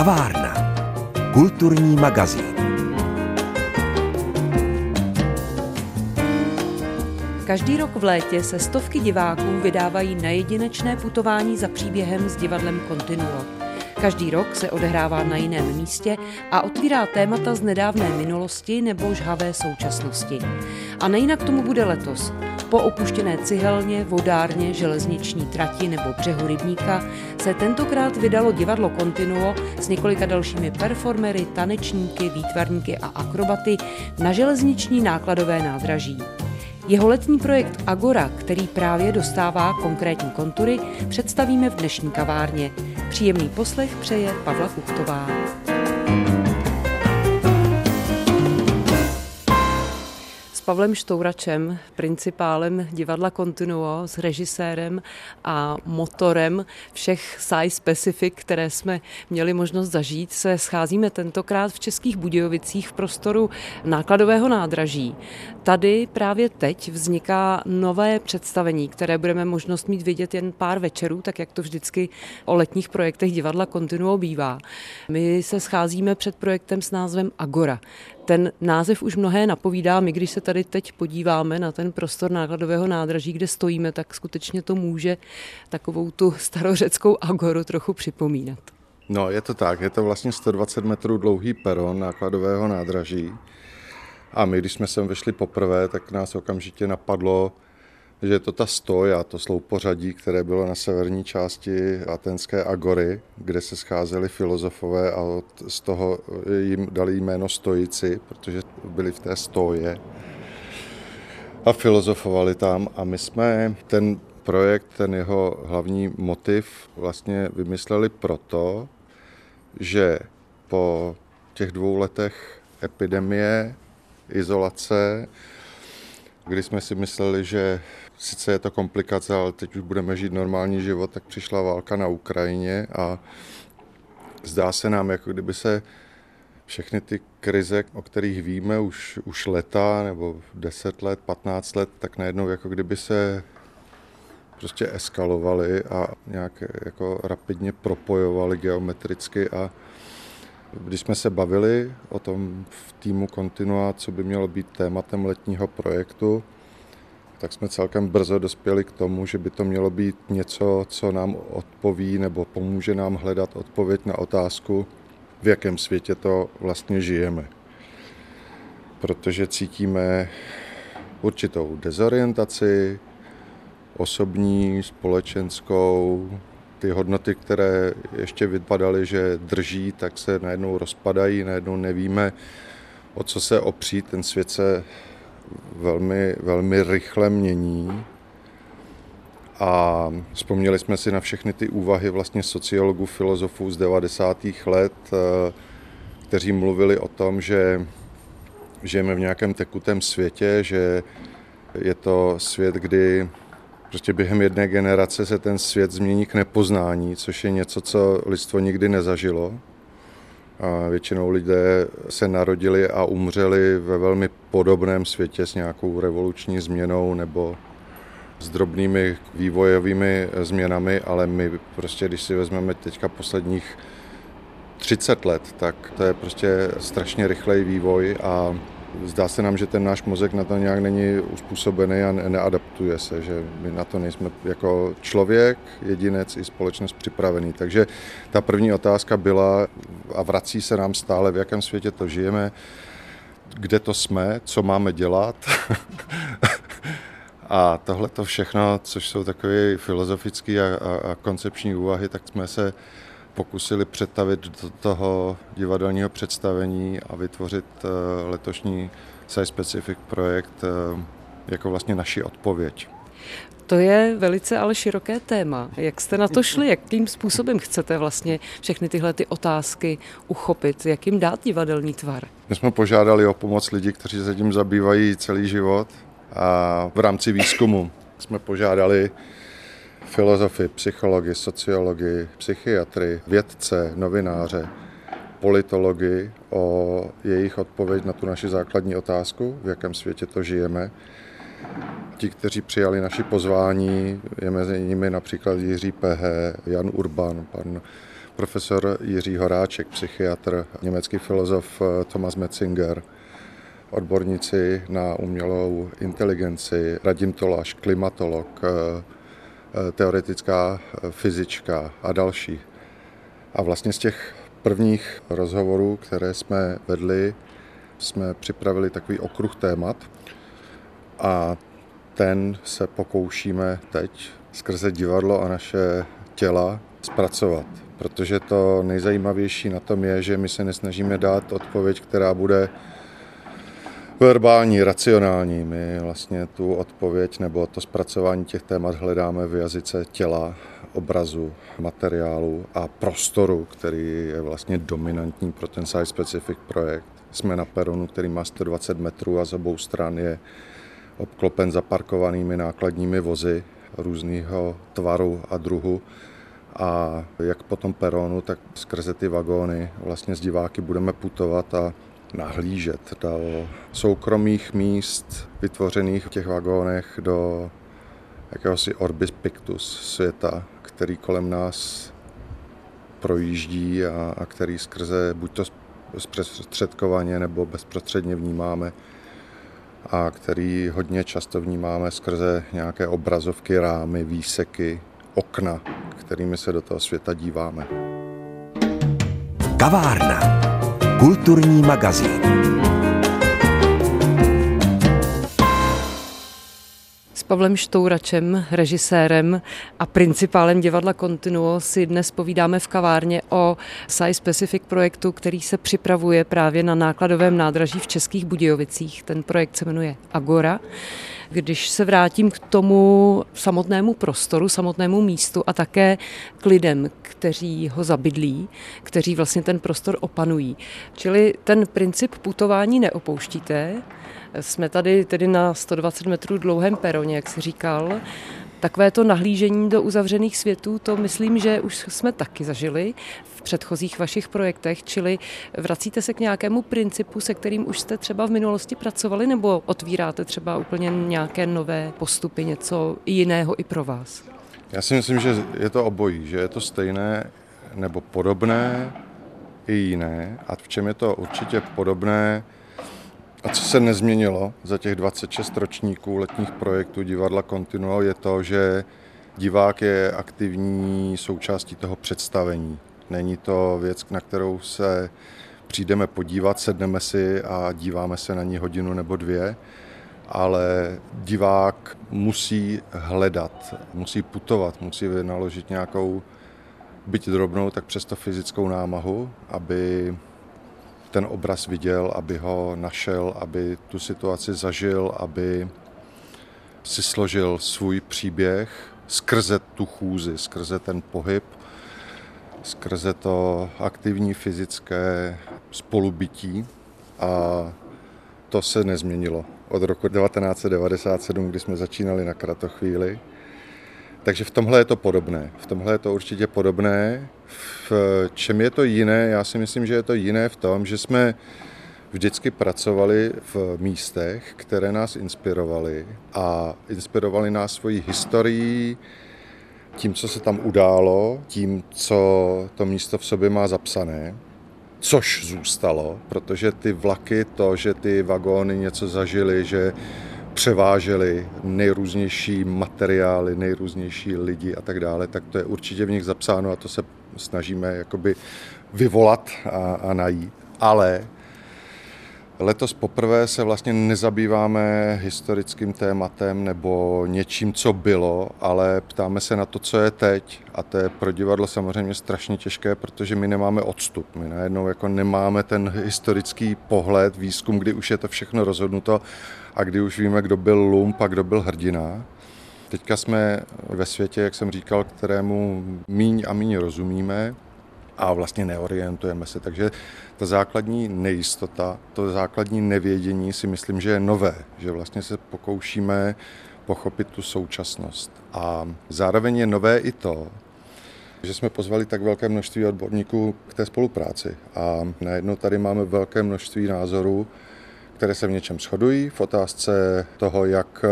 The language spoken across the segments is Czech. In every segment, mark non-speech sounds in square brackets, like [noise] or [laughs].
Kavárna. Kulturní magazín. Každý rok v létě se stovky diváků vydávají na jedinečné putování za příběhem s divadlem Continuo. Každý rok se odehrává na jiném místě a otvírá témata z nedávné minulosti nebo žhavé současnosti. A nejinak tomu bude letos. Po opuštěné cihelně, vodárně, železniční trati nebo břehu rybníka se tentokrát vydalo divadlo Continuo s několika dalšími performery, tanečníky, výtvarníky a akrobaty na železniční nákladové nádraží. Jeho letní projekt Agora, který právě dostává konkrétní kontury, představíme v dnešní kavárně. Příjemný poslech přeje Pavla Kuchtová. Pavlem Štouračem, principálem divadla Continuo, s režisérem a motorem všech sci specific, které jsme měli možnost zažít, se scházíme tentokrát v Českých Budějovicích v prostoru nákladového nádraží. Tady právě teď vzniká nové představení, které budeme možnost mít vidět jen pár večerů, tak jak to vždycky o letních projektech divadla Continuo bývá. My se scházíme před projektem s názvem Agora. Ten název už mnohé napovídá. My, když se tady teď podíváme na ten prostor nákladového nádraží, kde stojíme, tak skutečně to může takovou tu starořeckou agoru trochu připomínat. No, je to tak. Je to vlastně 120 metrů dlouhý peron nákladového nádraží. A my, když jsme sem vešli poprvé, tak nás okamžitě napadlo, že je to ta stoja, to sloupořadí, které bylo na severní části atenské agory, kde se scházeli filozofové a od, z toho jim dali jméno stojici, protože byli v té stoje a filozofovali tam. A my jsme ten projekt, ten jeho hlavní motiv vlastně vymysleli proto, že po těch dvou letech epidemie, izolace, kdy jsme si mysleli, že sice je to komplikace, ale teď už budeme žít normální život, tak přišla válka na Ukrajině a zdá se nám, jako kdyby se všechny ty krize, o kterých víme už, už leta nebo 10 let, 15 let, tak najednou jako kdyby se prostě eskalovaly a nějak jako rapidně propojovaly geometricky. A když jsme se bavili o tom v týmu Continua, co by mělo být tématem letního projektu, tak jsme celkem brzo dospěli k tomu, že by to mělo být něco, co nám odpoví nebo pomůže nám hledat odpověď na otázku, v jakém světě to vlastně žijeme. Protože cítíme určitou dezorientaci, osobní, společenskou, ty hodnoty, které ještě vypadaly, že drží, tak se najednou rozpadají, najednou nevíme, o co se opřít. Ten svět se velmi, velmi rychle mění. A vzpomněli jsme si na všechny ty úvahy vlastně sociologů, filozofů z 90. let, eh, kteří mluvili o tom, že žijeme v nějakém tekutém světě, že je to svět, kdy prostě během jedné generace se ten svět změní k nepoznání, což je něco, co lidstvo nikdy nezažilo. Většinou lidé se narodili a umřeli ve velmi podobném světě s nějakou revoluční změnou nebo s drobnými vývojovými změnami, ale my prostě, když si vezmeme teďka posledních 30 let, tak to je prostě strašně rychlej vývoj a zdá se nám, že ten náš mozek na to nějak není uspůsobený a neadaptuje se, že my na to nejsme jako člověk, jedinec i společnost připravený. Takže ta první otázka byla a vrací se nám stále, v jakém světě to žijeme, kde to jsme, co máme dělat. [laughs] a tohle to všechno, což jsou takové filozofické a, a, a koncepční úvahy, tak jsme se pokusili přetavit do toho divadelního představení a vytvořit eh, letošní Site Specific projekt eh, jako vlastně naši odpověď. To je velice ale široké téma. Jak jste na to šli? Jakým způsobem chcete vlastně všechny tyhle ty otázky uchopit? Jak jim dát divadelní tvar? My jsme požádali o pomoc lidí, kteří se tím zabývají celý život a v rámci výzkumu jsme požádali filozofy, psychologi, sociologi, psychiatry, vědce, novináře, politologi o jejich odpověď na tu naši základní otázku, v jakém světě to žijeme. Ti, kteří přijali naši pozvání, je mezi nimi například Jiří Pehe, Jan Urban, pan profesor Jiří Horáček, psychiatr, německý filozof eh, Thomas Metzinger, odborníci na umělou inteligenci, Radim Toláš, klimatolog, eh, teoretická fyzička a další. A vlastně z těch prvních rozhovorů, které jsme vedli, jsme připravili takový okruh témat a ten se pokoušíme teď skrze divadlo a naše těla zpracovat. Protože to nejzajímavější na tom je, že my se nesnažíme dát odpověď, která bude verbální, racionální. My vlastně tu odpověď nebo to zpracování těch témat hledáme v jazyce těla, obrazu, materiálu a prostoru, který je vlastně dominantní pro ten site specific projekt. Jsme na peronu, který má 120 metrů a z obou stran je obklopen zaparkovanými nákladními vozy různého tvaru a druhu. A jak po tom peronu, tak skrze ty vagóny vlastně s diváky budeme putovat a nahlížet do soukromých míst vytvořených v těch vagónech do jakéhosi orbis pictus světa, který kolem nás projíždí a, a který skrze buď to zprostředkovaně nebo bezprostředně vnímáme a který hodně často vnímáme skrze nějaké obrazovky, rámy, výseky, okna, kterými se do toho světa díváme. Kavárna. Kulturní magazín. Pavlem Štouračem, režisérem a principálem divadla Continuo si dnes povídáme v kavárně o Sci Specific projektu, který se připravuje právě na nákladovém nádraží v Českých Budějovicích. Ten projekt se jmenuje Agora. Když se vrátím k tomu samotnému prostoru, samotnému místu a také k lidem, kteří ho zabydlí, kteří vlastně ten prostor opanují. Čili ten princip putování neopouštíte, jsme tady tedy na 120 metrů dlouhém peroně, jak si říkal. Takové to nahlížení do uzavřených světů, to myslím, že už jsme taky zažili v předchozích vašich projektech, čili vracíte se k nějakému principu, se kterým už jste třeba v minulosti pracovali, nebo otvíráte třeba úplně nějaké nové postupy, něco jiného i pro vás? Já si myslím, že je to obojí, že je to stejné nebo podobné i jiné. A v čem je to určitě podobné, a co se nezměnilo za těch 26 ročníků letních projektů divadla Continuo je to, že divák je aktivní součástí toho představení. Není to věc, na kterou se přijdeme podívat, sedneme si a díváme se na ní hodinu nebo dvě, ale divák musí hledat, musí putovat, musí vynaložit nějakou, byť drobnou, tak přesto fyzickou námahu, aby ten obraz viděl, aby ho našel, aby tu situaci zažil, aby si složil svůj příběh skrze tu chůzi, skrze ten pohyb, skrze to aktivní fyzické spolubytí a to se nezměnilo od roku 1997, kdy jsme začínali na kratochvíli. Takže v tomhle je to podobné. V tomhle je to určitě podobné. V čem je to jiné? Já si myslím, že je to jiné v tom, že jsme vždycky pracovali v místech, které nás inspirovaly a inspirovali nás svojí historií, tím, co se tam událo, tím, co to místo v sobě má zapsané, což zůstalo, protože ty vlaky, to, že ty vagóny něco zažili, že převáželi nejrůznější materiály, nejrůznější lidi a tak dále, tak to je určitě v nich zapsáno a to se snažíme jakoby vyvolat a, a najít. Ale Letos poprvé se vlastně nezabýváme historickým tématem nebo něčím, co bylo, ale ptáme se na to, co je teď. A to je pro divadlo samozřejmě strašně těžké, protože my nemáme odstup. My najednou jako nemáme ten historický pohled, výzkum, kdy už je to všechno rozhodnuto a kdy už víme, kdo byl lump a kdo byl hrdina. Teďka jsme ve světě, jak jsem říkal, kterému míň a míň rozumíme a vlastně neorientujeme se. Takže ta základní nejistota, to základní nevědění si myslím, že je nové, že vlastně se pokoušíme pochopit tu současnost. A zároveň je nové i to, že jsme pozvali tak velké množství odborníků k té spolupráci. A najednou tady máme velké množství názorů, které se v něčem shodují v otázce toho, jak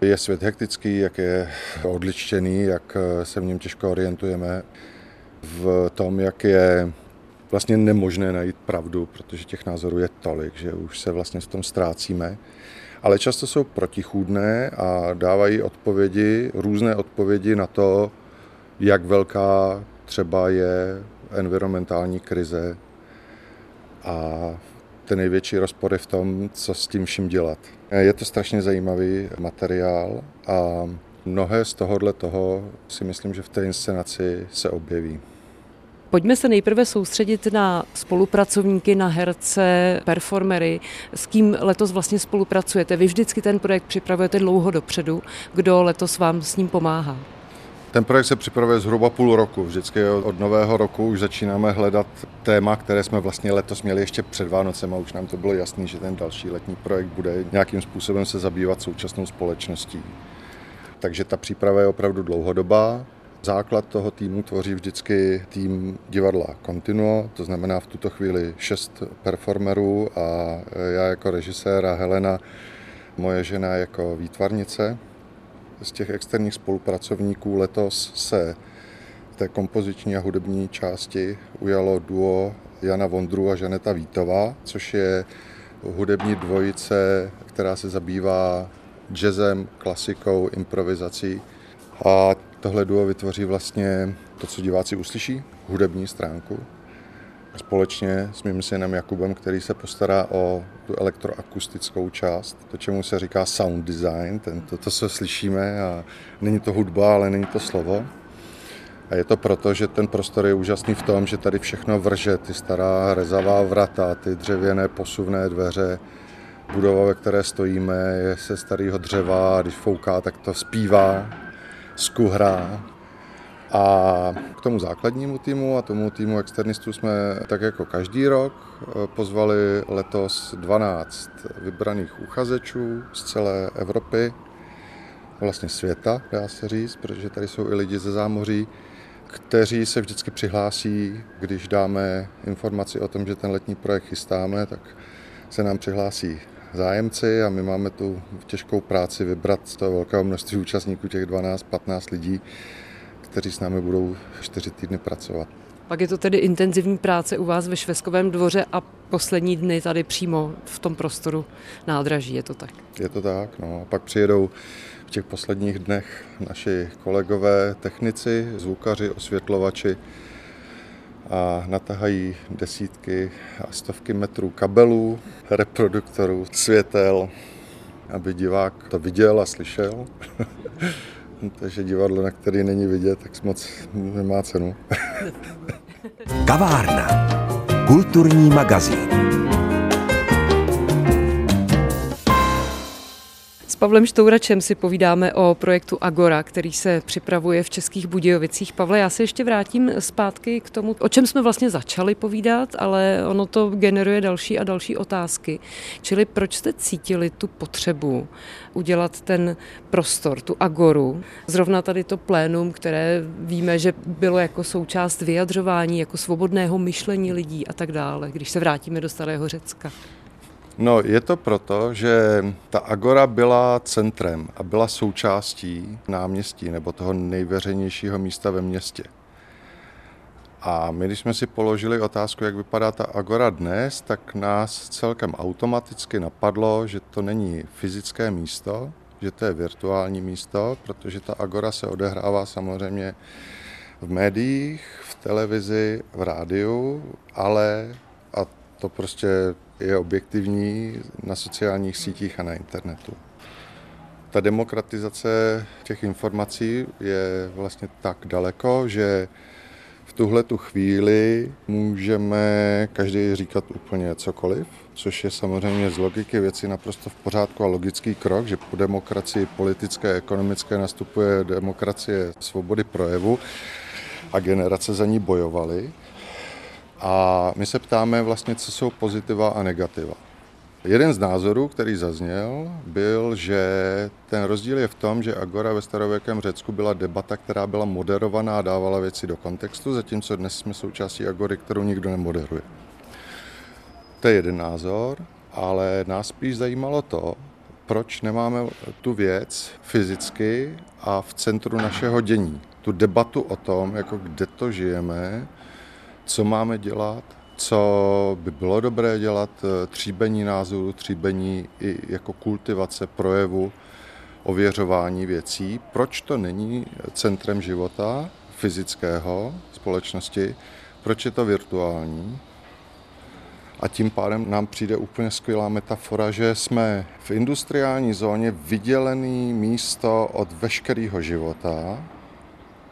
je svět hektický, jak je odličtěný, jak se v něm těžko orientujeme v tom, jak je vlastně nemožné najít pravdu, protože těch názorů je tolik, že už se vlastně v tom ztrácíme. Ale často jsou protichůdné a dávají odpovědi, různé odpovědi na to, jak velká třeba je environmentální krize a ten největší rozpor je v tom, co s tím vším dělat. Je to strašně zajímavý materiál a mnohé z tohohle toho si myslím, že v té inscenaci se objeví. Pojďme se nejprve soustředit na spolupracovníky, na herce, performery. S kým letos vlastně spolupracujete? Vy vždycky ten projekt připravujete dlouho dopředu. Kdo letos vám s ním pomáhá? Ten projekt se připravuje zhruba půl roku. Vždycky od nového roku už začínáme hledat téma, které jsme vlastně letos měli ještě před Vánocem a už nám to bylo jasné, že ten další letní projekt bude nějakým způsobem se zabývat současnou společností. Takže ta příprava je opravdu dlouhodobá. Základ toho týmu tvoří vždycky tým divadla Continuo, to znamená v tuto chvíli šest performerů a já jako režisér a Helena, moje žena jako výtvarnice. Z těch externích spolupracovníků letos se té kompoziční a hudební části ujalo duo Jana Vondru a Žaneta Vítová, což je hudební dvojice, která se zabývá jazzem, klasikou, improvizací. A tohle duo vytvoří vlastně to, co diváci uslyší, hudební stránku. Společně s mým synem Jakubem, který se postará o tu elektroakustickou část, to, čemu se říká sound design, ten, to, to, co slyšíme a není to hudba, ale není to slovo. A je to proto, že ten prostor je úžasný v tom, že tady všechno vrže, ty stará rezavá vrata, ty dřevěné posuvné dveře, budova, ve které stojíme, je se starého dřeva když fouká, tak to zpívá, skuhrá. A k tomu základnímu týmu a tomu týmu externistů jsme tak jako každý rok pozvali letos 12 vybraných uchazečů z celé Evropy, vlastně světa, dá se říct, protože tady jsou i lidi ze zámoří, kteří se vždycky přihlásí, když dáme informaci o tom, že ten letní projekt chystáme, tak se nám přihlásí zájemci a my máme tu těžkou práci vybrat z toho velkého množství účastníků, těch 12-15 lidí, kteří s námi budou čtyři týdny pracovat. Pak je to tedy intenzivní práce u vás ve Šveskovém dvoře a poslední dny tady přímo v tom prostoru nádraží, je to tak? Je to tak, no. A pak přijedou v těch posledních dnech naši kolegové, technici, zvukaři, osvětlovači, a natahají desítky a stovky metrů kabelů, reproduktorů, světel, aby divák to viděl a slyšel. [laughs] Takže divadlo, na který není vidět, tak moc nemá cenu. Kavárna. Kulturní magazín. Pavlem Štouračem si povídáme o projektu Agora, který se připravuje v Českých Budějovicích. Pavle, já se ještě vrátím zpátky k tomu, o čem jsme vlastně začali povídat, ale ono to generuje další a další otázky. Čili proč jste cítili tu potřebu udělat ten prostor, tu Agoru, zrovna tady to plénum, které víme, že bylo jako součást vyjadřování, jako svobodného myšlení lidí a tak dále, když se vrátíme do Starého Řecka. No, je to proto, že ta Agora byla centrem a byla součástí náměstí nebo toho nejveřejnějšího místa ve městě. A my, když jsme si položili otázku, jak vypadá ta Agora dnes, tak nás celkem automaticky napadlo, že to není fyzické místo, že to je virtuální místo, protože ta Agora se odehrává samozřejmě v médiích, v televizi, v rádiu, ale, to prostě je objektivní na sociálních sítích a na internetu. Ta demokratizace těch informací je vlastně tak daleko, že v tuhle tu chvíli můžeme každý říkat úplně cokoliv, což je samozřejmě z logiky věci naprosto v pořádku a logický krok, že po demokracii politické a ekonomické nastupuje demokracie svobody projevu a generace za ní bojovaly. A my se ptáme vlastně, co jsou pozitiva a negativa. Jeden z názorů, který zazněl, byl, že ten rozdíl je v tom, že Agora ve starověkém Řecku byla debata, která byla moderovaná a dávala věci do kontextu, zatímco dnes jsme součástí Agory, kterou nikdo nemoderuje. To je jeden názor, ale nás spíš zajímalo to, proč nemáme tu věc fyzicky a v centru našeho dění. Tu debatu o tom, jako kde to žijeme, co máme dělat, co by bylo dobré dělat, tříbení názoru, tříbení i jako kultivace projevu, ověřování věcí. Proč to není centrem života fyzického společnosti, proč je to virtuální? A tím pádem nám přijde úplně skvělá metafora, že jsme v industriální zóně vydělený místo od veškerého života,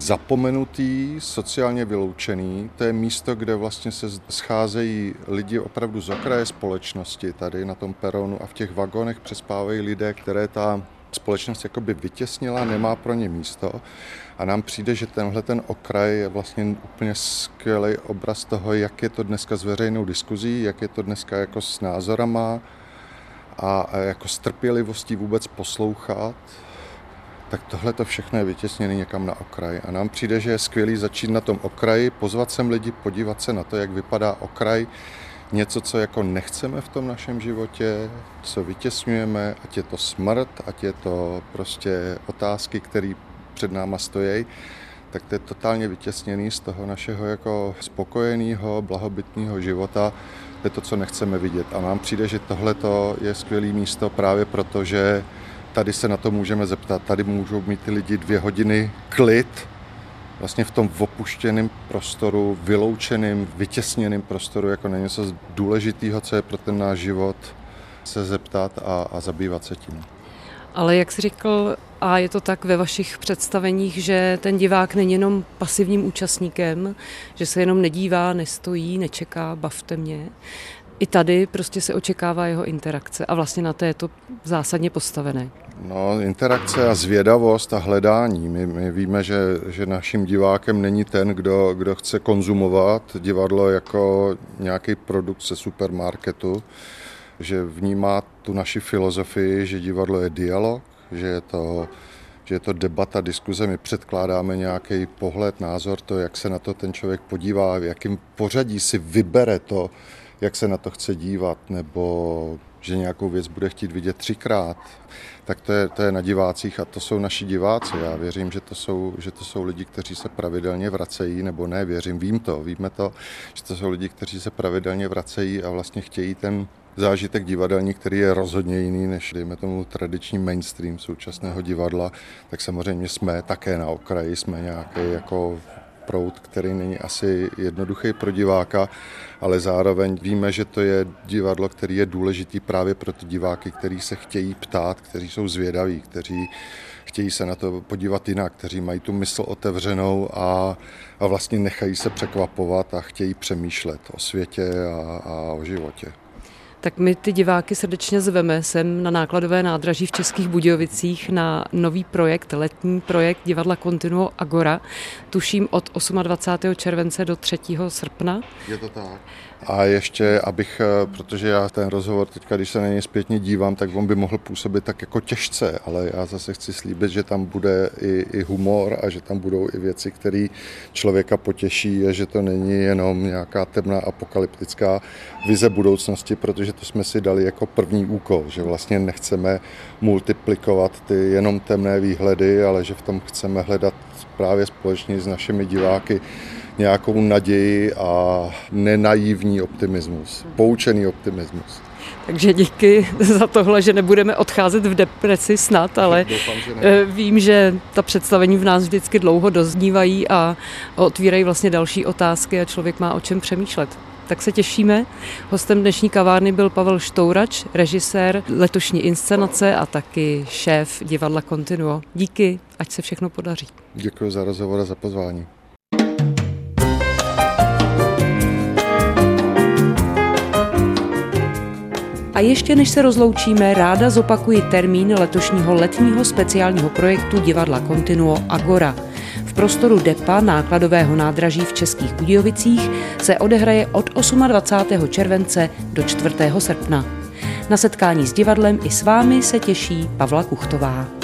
zapomenutý, sociálně vyloučený. To je místo, kde vlastně se scházejí lidi opravdu z okraje společnosti tady na tom peronu a v těch vagonech přespávají lidé, které ta společnost jakoby vytěsnila, nemá pro ně místo. A nám přijde, že tenhle ten okraj je vlastně úplně skvělý obraz toho, jak je to dneska s veřejnou diskuzí, jak je to dneska jako s názorama a jako s trpělivostí vůbec poslouchat tak tohle to všechno je vytěsněné někam na okraj. A nám přijde, že je skvělý začít na tom okraji, pozvat sem lidi, podívat se na to, jak vypadá okraj, něco, co jako nechceme v tom našem životě, co vytěsňujeme, ať je to smrt, ať je to prostě otázky, které před náma stojí, tak to je totálně vytěsněný z toho našeho jako spokojeného, blahobytného života. To je to, co nechceme vidět. A nám přijde, že tohle je skvělé místo právě proto, že tady se na to můžeme zeptat. Tady můžou mít ty lidi dvě hodiny klid, vlastně v tom opuštěném prostoru, vyloučeným, vytěsněným prostoru, jako na něco důležitého, co je pro ten náš život, se zeptat a, a zabývat se tím. Ale jak jsi říkal, a je to tak ve vašich představeních, že ten divák není jenom pasivním účastníkem, že se jenom nedívá, nestojí, nečeká, bavte mě. I tady prostě se očekává jeho interakce a vlastně na to je to zásadně postavené. No, interakce a zvědavost a hledání. My, my víme, že, že naším divákem není ten, kdo, kdo chce konzumovat divadlo jako nějaký produkt ze supermarketu, že vnímá tu naši filozofii, že divadlo je dialog, že je to, že je to debata, diskuze. My předkládáme nějaký pohled, názor, to, jak se na to ten člověk podívá, v jakém pořadí si vybere to, jak se na to chce dívat, nebo že nějakou věc bude chtít vidět třikrát, tak to je, to je na divácích a to jsou naši diváci. Já věřím, že to, jsou, že to jsou lidi, kteří se pravidelně vracejí, nebo ne, věřím, vím to, víme to, že to jsou lidi, kteří se pravidelně vracejí a vlastně chtějí ten zážitek divadelní, který je rozhodně jiný než, dejme tomu, tradiční mainstream současného divadla, tak samozřejmě jsme také na okraji, jsme nějaký jako proud, který není asi jednoduchý pro diváka, ale zároveň víme, že to je divadlo, který je důležitý právě pro ty diváky, kteří se chtějí ptát, kteří jsou zvědaví, kteří chtějí se na to podívat jinak, kteří mají tu mysl otevřenou a, a vlastně nechají se překvapovat a chtějí přemýšlet o světě a, a o životě tak my ty diváky srdečně zveme sem na nákladové nádraží v Českých Budějovicích na nový projekt, letní projekt divadla Continuo Agora, tuším od 28. července do 3. srpna. Je to tak. A ještě, abych, eh, protože já ten rozhovor teďka, když se na něj zpětně dívám, tak on by mohl působit tak jako těžce, ale já zase chci slíbit, že tam bude i, i humor a že tam budou i věci, které člověka potěší a že to není jenom nějaká temná apokalyptická vize budoucnosti, protože to jsme si dali jako první úkol, že vlastně nechceme multiplikovat ty jenom temné výhledy, ale že v tom chceme hledat právě společně s našimi diváky nějakou naději a nenaivní optimismus, poučený optimismus. Takže díky [laughs] za tohle, že nebudeme odcházet v depresi snad, ale [laughs] Doufám, že eh, vím, že ta představení v nás vždycky dlouho doznívají a otvírají vlastně další otázky a člověk má o čem přemýšlet. Tak se těšíme. Hostem dnešní kavárny byl Pavel Štourač, režisér letošní inscenace a taky šéf divadla Continuo. Díky, ať se všechno podaří. Děkuji za rozhovor a za pozvání. A ještě než se rozloučíme, ráda zopakuji termín letošního letního speciálního projektu divadla Continuo Agora. V prostoru DEPA nákladového nádraží v Českých Budějovicích se odehraje od 28. července do 4. srpna. Na setkání s divadlem i s vámi se těší Pavla Kuchtová.